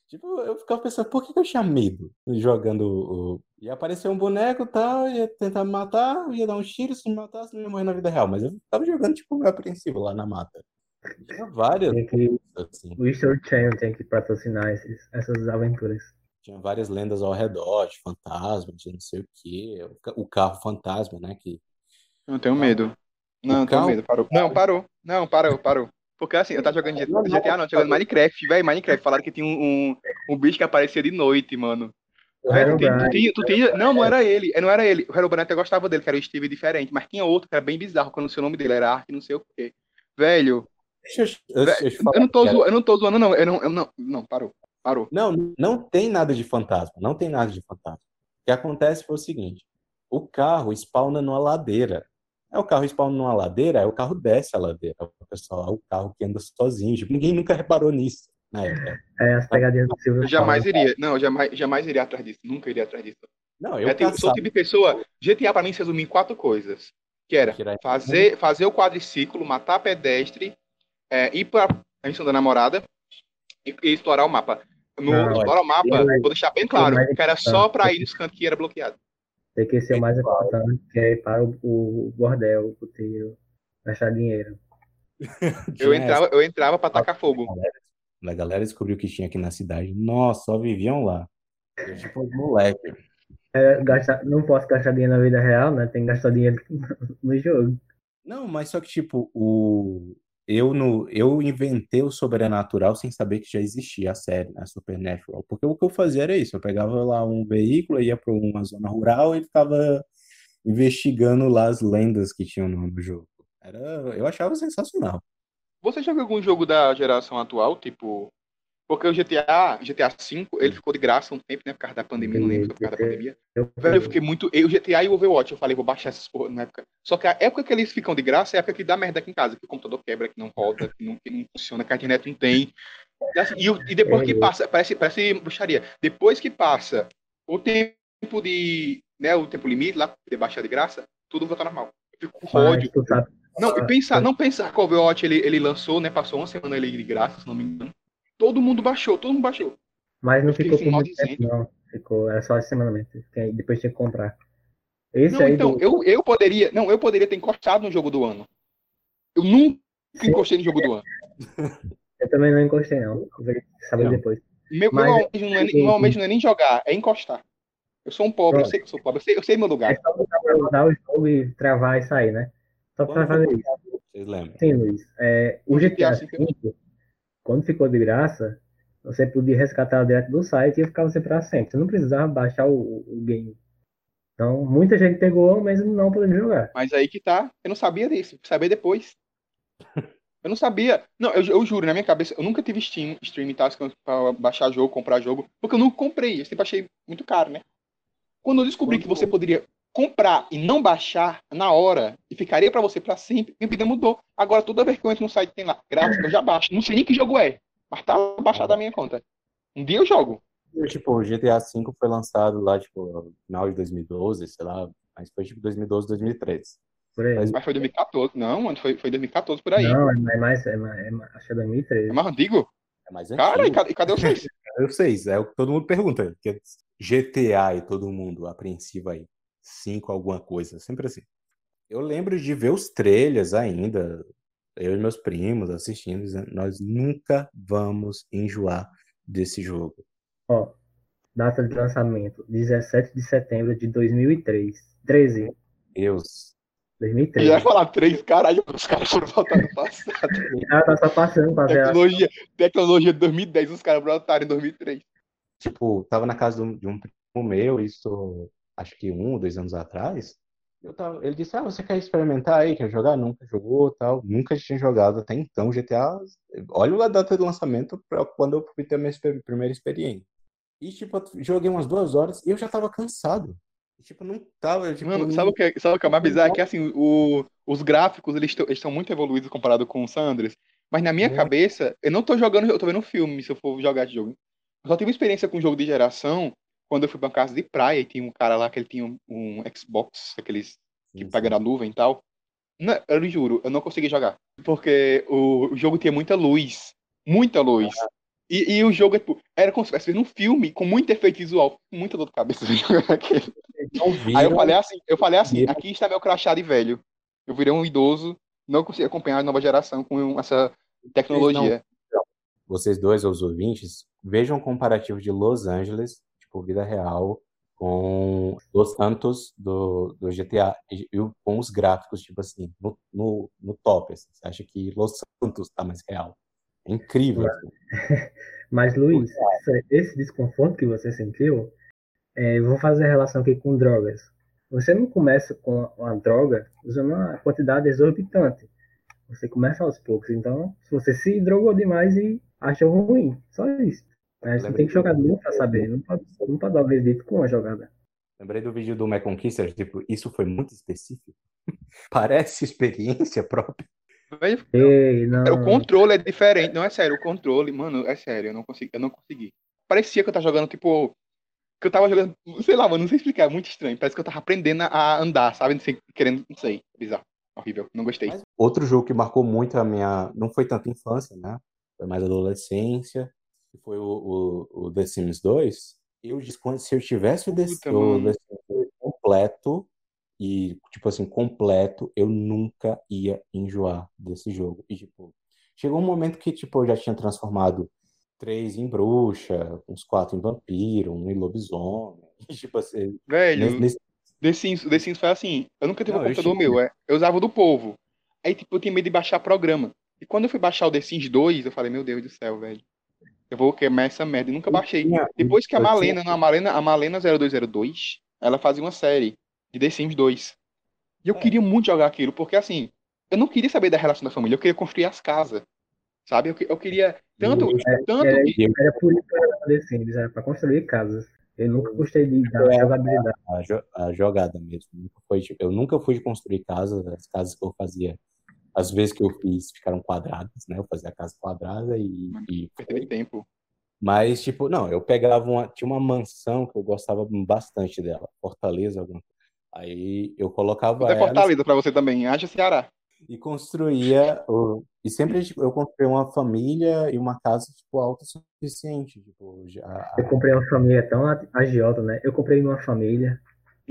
Tipo, eu ficava pensando, por que que eu tinha medo jogando o. Ia aparecer um boneco e tal, ia tentar me matar, ia dar um tiro, se me matasse, não ia morrer na vida real. Mas eu tava jogando, tipo, meio apreensivo lá na mata. Tinha várias Tem que, assim. o History Channel tem que patrocinar esses, essas aventuras. Tinha várias lendas ao redor, de fantasma, de não sei o quê. O ca- O carro fantasma, né? Que Eu não tenho medo. Não, não tenho carro- medo. Parou. Não, parou. Não, parou, parou. Porque assim, eu tava jogando GTA, não, jogando Minecraft, velho. Minecraft. Falaram que tinha um, um, um bicho que aparecia de noite, mano. O Velho, tu tem- tu tem- tu tem- não, não era ele. Não era ele. O Herobrine até gostava dele, que era o Steve diferente. Mas tinha outro que era bem bizarro, quando o seu nome dele era Ark, não sei o quê. Velho, eu, eu, eu não tô zoando, eu não tô zoando, não. Eu não, eu não, não, parou. Parou. Não, não tem nada de fantasma. Não tem nada de fantasma. O que acontece foi o seguinte: o carro spawna numa ladeira. É o carro spawna numa ladeira, aí o carro desce a ladeira. O pessoal, é o carro que anda sozinho. Tipo, ninguém nunca reparou nisso na época. é as pegadinhas do Silvio Eu jamais iria. Não, eu jamais, jamais iria atrás disso. Nunca iria atrás disso. Não, eu É, eu sou tipo de pessoa. GTA pra mim se resume em quatro coisas: Que era fazer, fazer o quadriciclo, matar pedestre, é, ir para a missão da namorada e, e explorar o mapa. No não, explorar o mapa, vou deixar bem claro, que era só para ir nos cantos que era bloqueado. Tem que ser o mais importante, que é ir para o, o bordel, o puteiro, gastar dinheiro. eu entrava, eu entrava para tacar fogo. A galera descobriu que tinha aqui na cidade. Nossa, só viviam lá. Eu, tipo, moleque. É, gastar, não posso gastar dinheiro na vida real, né? Tem que gastar dinheiro no jogo. Não, mas só que, tipo, o... eu, no... eu inventei o sobrenatural sem saber que já existia a série, né? Supernatural. Porque o que eu fazia era isso: eu pegava lá um veículo, ia para uma zona rural e ficava investigando lá as lendas que tinham no jogo. Era... Eu achava sensacional. Você joga algum jogo da geração atual, tipo porque o GTA, GTA V, ele ficou de graça um tempo, né? Por causa da pandemia, não lembro por causa da pandemia. Velho, eu fiquei muito. Eu, o GTA e o Overwatch, eu falei, vou baixar essas porra na época. Só que a época que eles ficam de graça é a época que dá merda aqui em casa, que o computador quebra, que não roda, que não, que não funciona, que a internet não tem. E, assim, e, depois que passa, parece, parece bruxaria. Depois que passa o tempo de. Né, o tempo limite lá, de baixar de graça, tudo volta normal. Eu fico com ódio. Não, e pensar, não pensar que o Overwatch ele, ele lançou, né? Passou uma semana ele de graça, se não me engano. Todo mundo baixou, todo mundo baixou. Mas não ficou por muito tempo, não. Ficou, era só a semana mesmo. Depois tinha que comprar. Esse não, então, do... eu, eu poderia. Não, eu poderia ter encostado no jogo do ano. Eu nunca Sim. encostei no jogo do ano. Eu também não encostei, não. Saber depois. Meu, Mas, meu, almejo não é, meu almejo não é nem jogar, é encostar. Eu sou um pobre, Pronto. eu sei que eu sou pobre, eu sei, eu sei meu lugar. É só usar o jogo e travar e sair, né? Só pra fazer isso. Vocês lembram? Sim, Luiz. É, o GTA V, quando ficou de graça, você podia resgatar direto do site e ficava você para sempre. Você não precisava baixar o, o, game. Então, muita gente pegou, mas não podendo jogar. Mas aí que tá, eu não sabia disso, saber depois. Eu não sabia. Não, eu, eu, juro, na minha cabeça, eu nunca tive Steam, Stream e tal, pra baixar jogo, comprar jogo, porque eu nunca comprei, eu sempre achei muito caro, né? Quando eu descobri que você poderia comprar e não baixar na hora e ficaria para você para sempre, minha vida mudou. Agora, toda vez que eu entro no site tem lá, gráfico, eu já baixo. Não sei nem que jogo é, mas tá baixado da minha conta. Um dia eu jogo. Tipo, o GTA V foi lançado lá, tipo, no final de 2012, sei lá, mas foi tipo 2012, 2013. Mas, mas foi 2014, não, mano, foi, foi 2014 por aí. Não, é mais, é mais, é mais, acho que é 2013. É mais antigo? É mais antigo. Cara, e cadê, e cadê o 6? Cadê o 6? É o que todo mundo pergunta. Que GTA e todo mundo apreensivo aí cinco alguma coisa, sempre assim. Eu lembro de ver os trailers ainda, eu e meus primos assistindo, dizendo, nós nunca vamos enjoar desse jogo. Ó, data de lançamento, 17 de setembro de 2003. 13. Deus. 2003. Já ia falar três, caralho, os caras foram voltar no passado. ah, tá só passando pra tecnologia, tecnologia de 2010, os caras voltaram em 2003. Tipo, tava na casa de um primo meu, isso acho que um ou dois anos atrás, tava, ele disse, ah, você quer experimentar aí, quer jogar? Nunca jogou, tal. Nunca tinha jogado até então GTA. Olha a data de lançamento para quando eu fui ter a minha primeira experiência. E, tipo, joguei umas duas horas e eu já tava cansado. tipo, não tava. Tipo, Mano, sabe o que, é, sabe o que é mais bizarro? É que, assim, o, os gráficos, eles estão muito evoluídos comparado com o Sanders. Mas na minha é. cabeça, eu não tô jogando, eu tô vendo filme se eu for jogar esse jogo. Eu só tive experiência com jogo de geração quando eu fui pra uma casa de praia e tinha um cara lá que ele tinha um, um Xbox, aqueles que pega na nuvem e tal. Não, eu juro, eu não consegui jogar. Porque o, o jogo tinha muita luz. Muita luz. Ah. E, e, o jogo tipo, era como se estivesse um filme com muito efeito visual. Muita dor de cabeça. Aí eu falei assim, eu falei assim, aqui está meu crachá de velho. Eu virei um idoso, não consigo acompanhar a nova geração com essa tecnologia. Vocês dois, os ouvintes, vejam um comparativo de Los Angeles tipo, vida real com Los Santos do, do GTA e, com os gráficos, tipo assim, no, no, no top. Assim. Você acha que Los Santos tá mais real. É incrível. Assim. Mas, Luiz, esse desconforto que você sentiu, é, vou fazer a relação aqui com drogas. Você não começa com uma droga usando uma quantidade exorbitante. Você começa aos poucos. Então, se você se drogou demais e achou ruim, só isso. Mas você tem que jogar muito pra saber. Não pode, não pode dar o veredito com uma jogada. Lembrei do vídeo do My Conquista, tipo, isso foi muito específico. Parece experiência própria. Ei, não. O controle é diferente, não é sério, o controle, mano, é sério, eu não consegui, eu não consegui. Parecia que eu tava jogando, tipo, que eu tava jogando, sei lá, mano, não sei explicar, é muito estranho. Parece que eu tava aprendendo a andar, sabe? Não sei, querendo, não sei, bizarro. Horrível, não gostei. Mas outro jogo que marcou muito a minha. Não foi tanto infância, né? Foi mais adolescência. Que foi o, o, o The Sims 2. Eu, se eu tivesse o The, Puta, o. The Sims 2 completo, e, tipo assim, completo, eu nunca ia enjoar desse jogo. E, tipo, chegou um momento que, tipo, eu já tinha transformado três em bruxa, uns quatro em vampiro, um em lobisomem. E, tipo assim, Velho, nesse... The Sims, The Sims foi assim. Eu nunca tive Não, um computador tinha. meu, é. Eu usava o do povo. Aí, tipo, eu tinha medo de baixar programa. E quando eu fui baixar o The Sims 2, eu falei, meu Deus do céu, velho. Eu vou queimar essa merda. E nunca Eu baixei. tinha, Depois que a eu tinha Malena, não, a Malena, a Malena 0202, ela fazia uma série de The Sims 2. E eu É. queria muito jogar aquilo, porque assim, eu não queria saber da relação da família, eu queria construir as casas. Sabe? Eu, que- eu queria tanto, eu- tanto Era, que. eu- era por isso que eu era The Sims, era pra construir casas. Eu nunca gostei de, É. jogabilidade. a, a jogada mesmo. Nunca foi, tipo, eu nunca fui de construir casas, as casas que eu fazia, as vezes que eu fiz ficaram quadradas, né? Eu fazia a casa quadrada e, e tempo. Mas, tipo, não, eu pegava uma, tinha uma mansão que eu gostava bastante dela, Fortaleza, alguma. Aí eu colocava é ela Fortaleza pra você também. Haja Ceará. e construía, o, e sempre tipo, eu construía uma família e uma casa, tipo, autossuficiente, tipo, já, Eu comprei uma família tão agiota, né? Eu comprei uma família.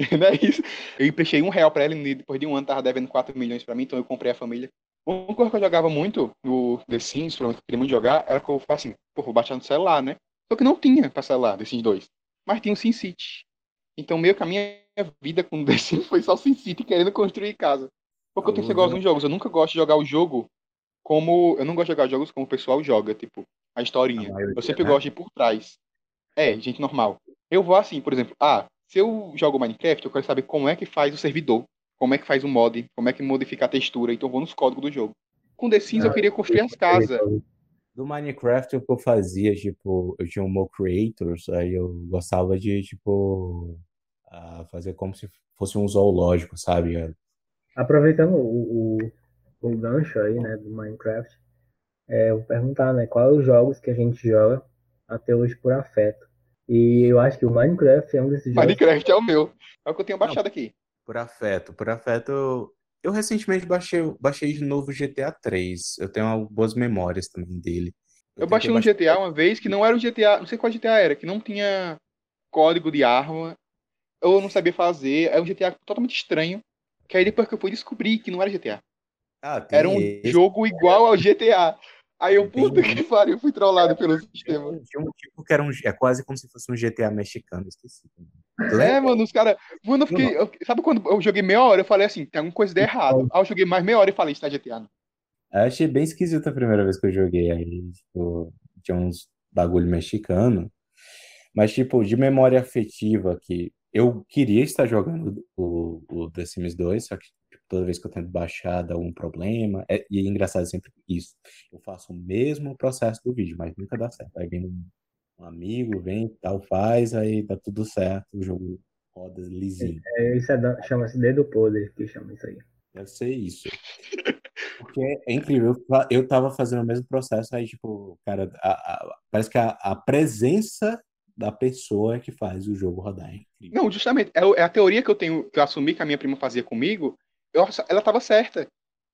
Não é isso? Eu emprestei um real pra ela e depois de um ano tava devendo 4 milhões pra mim, então eu comprei a família. Uma coisa que eu jogava muito no The Sims, que eu queria muito jogar, era que eu falava assim, pô, vou baixar no celular, né? Só que não tinha pra celular, The Sims 2. Mas tinha o SimCity. Então meio que a minha vida com o The Sims foi só SimCity querendo construir casa. Porque eu tenho esse negócio nos jogos, eu nunca gosto de jogar o jogo como. Eu não gosto de jogar jogos como o pessoal joga, tipo, a a historinha. maioria, Eu sempre né? gosto de ir por trás. É, gente normal. Eu vou assim, por exemplo, ah, se eu jogo Minecraft, eu quero saber como é que faz o servidor, como é que faz o mod, como é que modifica a textura, então eu vou nos códigos do jogo. Com The Sims eu queria construir as casas. Do Minecraft, o que eu fazia, tipo, eu tinha um Mo Creators, aí eu gostava de, tipo, ah, fazer como se fosse um zoológico, sabe? Aproveitando o, o, o gancho aí, né, do Minecraft, é, eu vou perguntar, né, quais os jogos que a gente joga até hoje por afeto. E eu acho que o Minecraft é um desses jogos. Minecraft é o meu. É o que eu tenho Não, baixado aqui. por afeto. Por afeto, eu, eu recentemente baixei, baixei de novo o GTA 3. Eu tenho algumas boas memórias também dele. Eu tentei baixei um baixar- GTA uma vez que não era um GTA, não sei qual GTA era, que não tinha código de arma, eu não sabia fazer, é um GTA totalmente estranho, que aí depois que eu fui descobrir que não era GTA. Ah, tem Era um esse. jogo igual ao GTA. Aí eu, puta que pariu, fui trollado pelo sistema. Tinha um tipo que era um, é quase como se fosse um GTA mexicano, esqueci. É, mano, os caras. Mano, eu fiquei. eu- sabe quando eu joguei meia hora? Eu falei assim, tem alguma coisa de errado. Aí eu joguei mais meia hora e falei, isso é GTA, não. Eu achei bem esquisito a primeira vez que eu joguei. Aí, tipo, tinha uns bagulho mexicano. Mas, tipo, de memória afetiva, que eu queria estar jogando o, o The Sims 2, só que toda vez que eu tento baixar dá algum problema. É- e é engraçado sempre isso. Eu faço o mesmo processo do vídeo, mas nunca dá certo. Aí vem um, um amigo, vem, tal, faz, aí dá tudo certo, o jogo roda lisinho. É, isso é chama-se dedo podre, que chama isso aí. Deve ser isso. Porque é incrível. Eu tava fazendo o mesmo processo, aí, tipo, cara, a- a- parece que a, a presença da pessoa é que faz o jogo rodar. É incrível. Não, justamente. É, é a teoria que eu tenho, que eu assumi que a minha prima fazia comigo, eu, ela tava certa.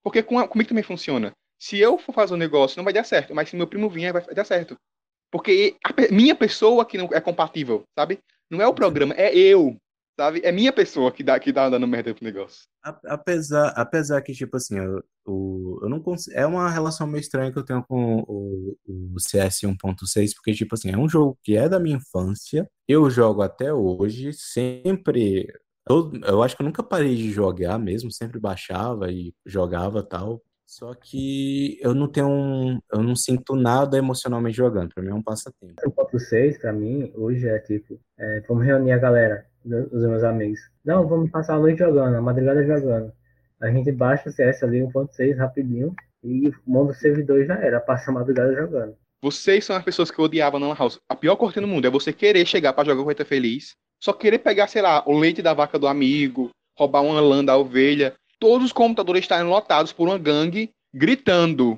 Porque com a- comigo também funciona. Se eu for fazer um negócio, não vai dar certo. Mas se meu primo vier, vai dar certo. Porque a minha pessoa que não é compatível, sabe? Não é o programa, é eu. Sabe? É minha pessoa que dá, que dá dando merda pro negócio. Apesar, apesar que, tipo assim, eu, o, eu não consigo, é uma relação meio estranha que eu tenho com o, o CS 1.6, porque, tipo assim, é um jogo que é da minha infância, eu jogo até hoje, sempre, eu, eu acho que eu nunca parei de jogar mesmo, sempre baixava e jogava tal, só que eu não tenho um, eu não sinto nada emocionalmente jogando, pra mim é um passatempo. 1.6 pra mim, hoje é tipo, é, vamos reunir a galera, os meus amigos. Não, vamos passar a noite jogando, a madrugada jogando. A gente baixa o CS ali 1.6 rapidinho e monta o servidor e já era, passa a madrugada jogando. Vocês são as pessoas que eu odiava na House. A pior corte do mundo é você querer chegar pra jogar com Reta Feliz, só querer pegar, sei lá, o leite da vaca do amigo, roubar uma lã da ovelha. Todos os computadores estarem lotados por uma gangue gritando.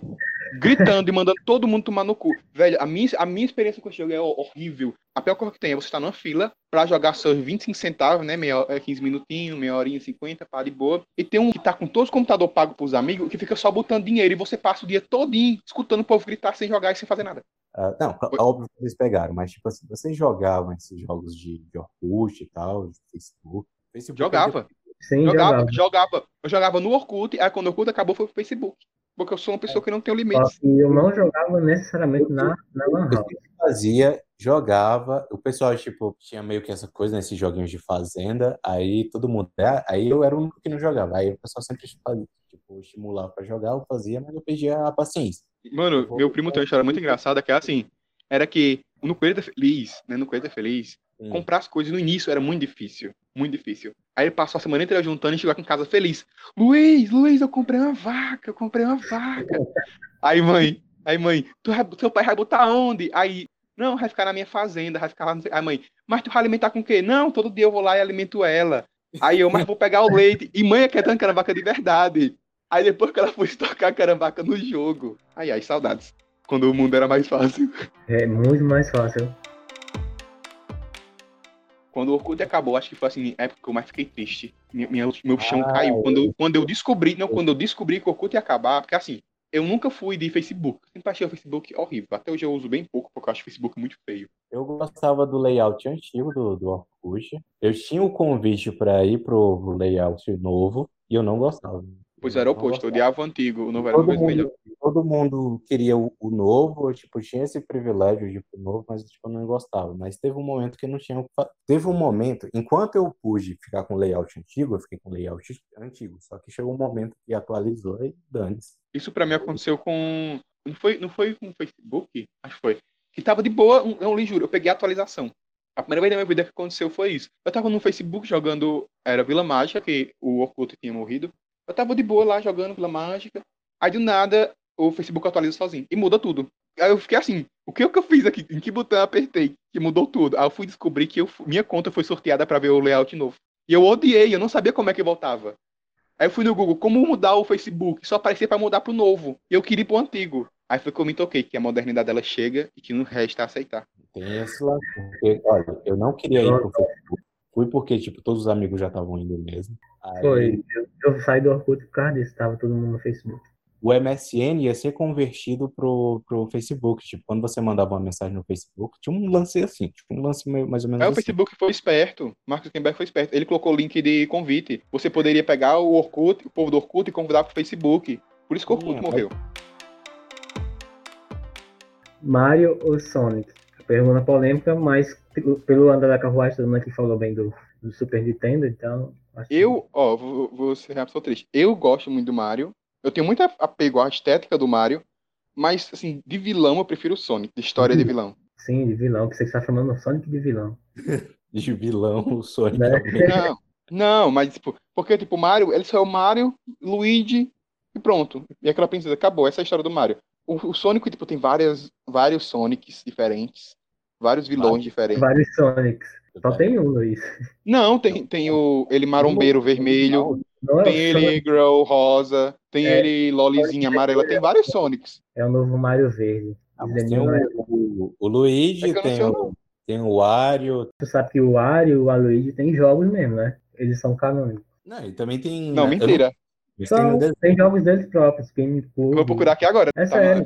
Gritando e mandando todo mundo tomar no cu. Velho, a minha, a minha experiência com esse jogo é horrível. A pior coisa que tem é você estar numa fila pra jogar seus 25 centavos, né? Meia, 15 minutinhos, meia horinha, 50, para de boa. E tem um que tá com todos os computadores pagos pros amigos que fica só botando dinheiro e você passa o dia todinho escutando o povo gritar sem jogar e sem fazer nada. Uh, não, óbvio que eles pegaram, mas tipo assim, vocês jogavam esses jogos de, de Orkut e tal, de Facebook? Facebook jogava. Sim, jogava, jogava, jogava. Eu jogava no Orkut, aí quando o Orkut acabou foi pro Facebook. Porque eu sou uma pessoa que não tem limites. E eu não jogava necessariamente na, na Lan House. Eu fazia, jogava, o pessoal, tipo, tinha meio que essa coisa nesses joguinhos de fazenda, aí todo mundo, é, aí eu era o único que não jogava, aí o pessoal sempre tipo, estimulava pra jogar, eu fazia, mas eu perdia a paciência. Mano, meu primo tem uma história muito engraçada, que é assim, era que no Coelho Feliz, né, no Coelho Feliz, Hum. Comprar as coisas no início era muito difícil. Muito difícil. Aí ele passou a semana inteira juntando e chegou aqui em casa feliz. Luiz, Luiz, eu comprei uma vaca, eu comprei uma vaca. aí, mãe, aí, mãe, tu, seu pai vai botar onde? Aí, não, vai ficar na minha fazenda, vai ficar lá. Aí, mãe, mas tu vai alimentar com o quê? Não, todo dia eu vou lá e alimento ela. Aí eu, mas vou pegar o leite. E mãe é que é dando vaca de verdade. Aí depois que ela foi estocar a carambaca no jogo. Ai, ai, saudades. Quando o mundo era mais fácil. É muito mais fácil. Quando o Orkut acabou, acho que foi assim, a época que eu mais fiquei triste. Minha, minha meu chão ah, caiu. Quando, eu, quando eu descobri, não, quando eu descobri que o Orkut ia acabar, porque assim, eu nunca fui de Facebook. Sempre achei o Facebook horrível. Até hoje eu uso bem pouco, porque eu acho o Facebook muito feio. Eu gostava do layout antigo do, do Orkut. Eu tinha o convite para ir pro layout novo e eu não gostava. Pois era o oposto, eu odiava o antigo, o novo era todo mundo, melhor. Todo mundo queria o, o, novo, eu, tipo, tinha esse privilégio de ir pro novo, mas tipo, eu não gostava. Mas teve um momento que não tinha. Teve um momento, enquanto eu pude ficar com layout antigo, eu fiquei com layout antigo. Só que chegou um momento que atualizou e dane-se. Isso para mim aconteceu com. Não foi, não foi com o Facebook? Acho que foi. Que tava de boa, eu lhe juro, eu peguei a atualização. A primeira vez da minha vida que aconteceu foi isso. Eu tava no Facebook jogando. Era Vila Mágica, que o Orkut tinha morrido. Eu tava de boa lá jogando pela mágica. Aí do nada o Facebook atualiza sozinho e muda tudo. Aí eu fiquei assim, o que, é que eu fiz aqui? Em que botão apertei? Que mudou tudo. Aí eu fui descobrir que eu, minha conta foi sorteada para ver o layout novo. E eu odiei, eu não sabia como é que voltava. Aí eu fui no Google, como mudar o Facebook? Só aparecia para mudar pro novo. E eu queria ir pro antigo. Aí foi que eu me toquei, que a modernidade dela chega e que não resta aceitar. Tem esse lado. Porque, olha, eu não queria ir pro Facebook. Fui porque, tipo, todos os amigos já estavam indo mesmo. Aí... Foi. Eu, eu, saí do Orkut por causa disso, tava todo mundo no Facebook. O MSN ia ser convertido pro, pro Facebook. Tipo, quando você mandava uma mensagem no Facebook, tinha um lance assim, tipo, um lance mais ou menos É, assim. o Facebook foi esperto. Mark Zuckerberg foi esperto. Ele colocou o link de convite. Você poderia pegar o Orkut, o povo do Orkut e convidar pro Facebook. Por isso que o Orkut hum, morreu. Mario ou Sonic? Pergunta polêmica, mas pelo andar da carruagem, todo mundo aqui falou bem do, do Super Nintendo, então. Eu, ó, vou, vou ser uma pessoa triste. Eu gosto muito do Mario. Eu tenho muito apego à estética do Mario, mas, assim, de vilão eu prefiro o Sonic, de história de vilão. Sim, de vilão, que você está falando Sonic de vilão. de vilão, o Sonic. Né? Não, não, mas, tipo, porque, tipo, o Mario, ele só é o Mario, Luigi e pronto. E aquela princesa, acabou, essa é a história do Mario. O, o Sonic, tipo, tem várias, vários Sonics diferentes, vários vilões vários, diferentes. Vários Sonics. Só tem um, Luiz. Não, tem, tem o ele marombeiro vermelho, não, tem ele Grow rosa, tem é, ele Lolizinha amarela, tem vários Sonics. É o novo Mario verde. Ah, tem o, o, o Luigi, é tem, o, tem o Wario. Tu sabe que o Wario e o Luigi tem jogos mesmo, né? Eles são canônicos. Não, e também tem. Não, mentira. São, tem, jogos deles próprios. Game Cube. Vou procurar aqui agora. É tá sério.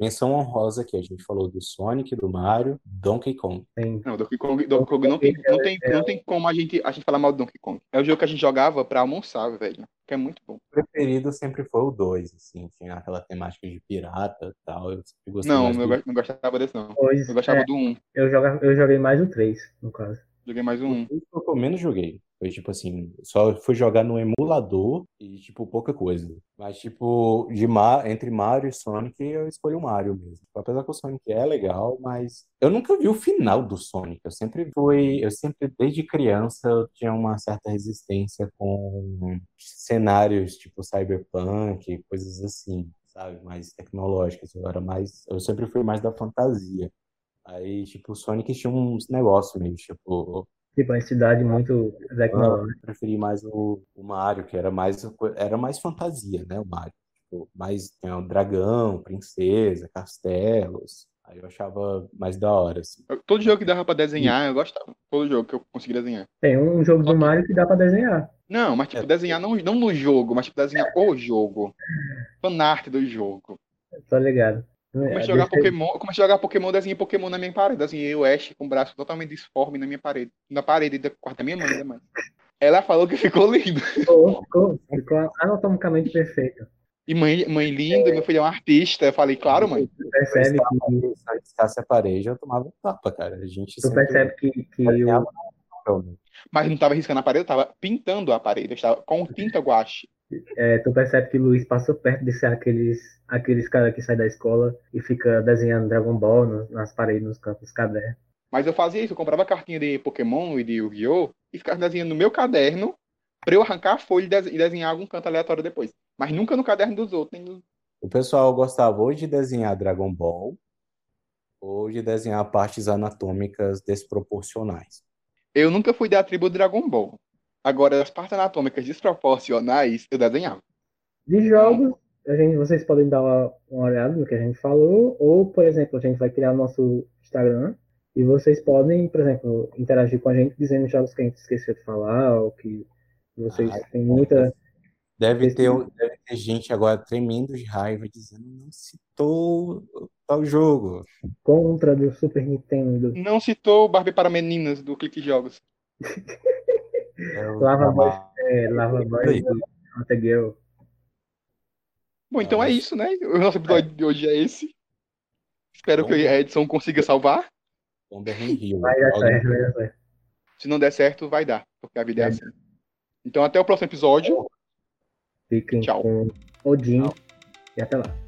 Menção honrosa aqui. A gente falou do Sonic, do Mario, Donkey Kong. Sim. Não, Donkey Kong, Donkey Kong não, tem, não, tem, não tem como a gente, a gente falar mal do Donkey Kong. É o jogo que a gente jogava pra almoçar, velho. Que é muito bom. O preferido sempre foi o 2, assim. Tinha aquela temática de pirata e tal. Eu não, eu não gostava desse, não. Pois, eu gostava é, do 1. Eu, joga, eu joguei mais o 3, no caso. Joguei mais o 1. O que eu menos joguei. Foi tipo assim, só fui jogar no emulador e tipo pouca coisa. Mas tipo, de entre Mario e Sonic, eu escolhi o Mario mesmo. Apesar que o Sonic é legal, mas eu nunca vi o final do Sonic. Eu sempre fui, eu sempre desde criança eu tinha uma certa resistência com cenários tipo cyberpunk, coisas assim, sabe, mais tecnológicas. Eu era mais, eu sempre fui mais da fantasia. Aí, tipo, o Sonic tinha uns negócios meio, tipo, Tipo, uma cidade muito tecnológica. Eu preferi mais o, o Mario, que era mais, era mais fantasia, né? O Mario. tipo, mais tem um dragão, princesa, castelos. Aí eu achava mais da hora, assim. Todo jogo que dava pra desenhar, eu gostava. Todo jogo que eu consegui desenhar. Tem um jogo do Mario que dá pra desenhar. Não, mas tipo, É. desenhar não, não no jogo, mas tipo, desenhar o jogo. Fanart do jogo. Tô ligado. Comecei É, a jogar deixa- Pokémon, eu comecei a jogar Pokémon, desenhei Pokémon na minha parede. Desenhei o Ash com o braço totalmente disforme na minha parede. Na parede do quarto da minha mãe, ainda mais. Ela falou que ficou lindo. Ficou, ficou, ficou anatomicamente perfeito. E mãe, mãe linda, meu filho é um artista. Eu falei, claro, mãe. Tu percebe que, Se eu a parede, eu tomava um tapa, cara. A gente tu percebe que, que papel, né? Mas não tava riscando a parede, eu tava pintando a parede. Eu estava com tinta guache. É, tu percebe que o Luiz passou perto de ser aqueles, aqueles caras que saem da escola e fica desenhando Dragon Ball no- nas paredes, nos cantos dos cadernos. Mas eu fazia isso, eu comprava cartinha de Pokémon e de Yu-Gi-Oh! e ficava desenhando no meu caderno pra eu arrancar a folha e dese- desenhar algum canto aleatório depois. Mas nunca no caderno dos outros. Nem. O pessoal gostava ou de desenhar Dragon Ball ou de desenhar partes anatômicas desproporcionais. Eu nunca fui da tribo Dragon Ball. Agora, as partes anatômicas desproporcionais, eu desenhava. De jogos, a gente, vocês podem dar uma, uma olhada no que a gente falou, ou, por exemplo, a gente vai criar o nosso Instagram e vocês podem, por exemplo, interagir com a gente dizendo jogos que a gente esqueceu de falar, ou que vocês Ah, têm muita. Deve ter, deve ter gente agora tremendo de raiva dizendo não citou tal jogo. contra do Super Nintendo. Não citou Barbie para Meninas do Clique Jogos. Eu Lava Boy, é, Lava do Hunter Girl. Bom, então é isso, né? O nosso episódio de hoje é esse. Espero Bom. que a edição consiga salvar. Vai dar certo, vai dar certo. Se não der certo, vai dar, porque a vida é É. assim. Então, até o próximo episódio. Fiquem Tchau. com Odin e até lá.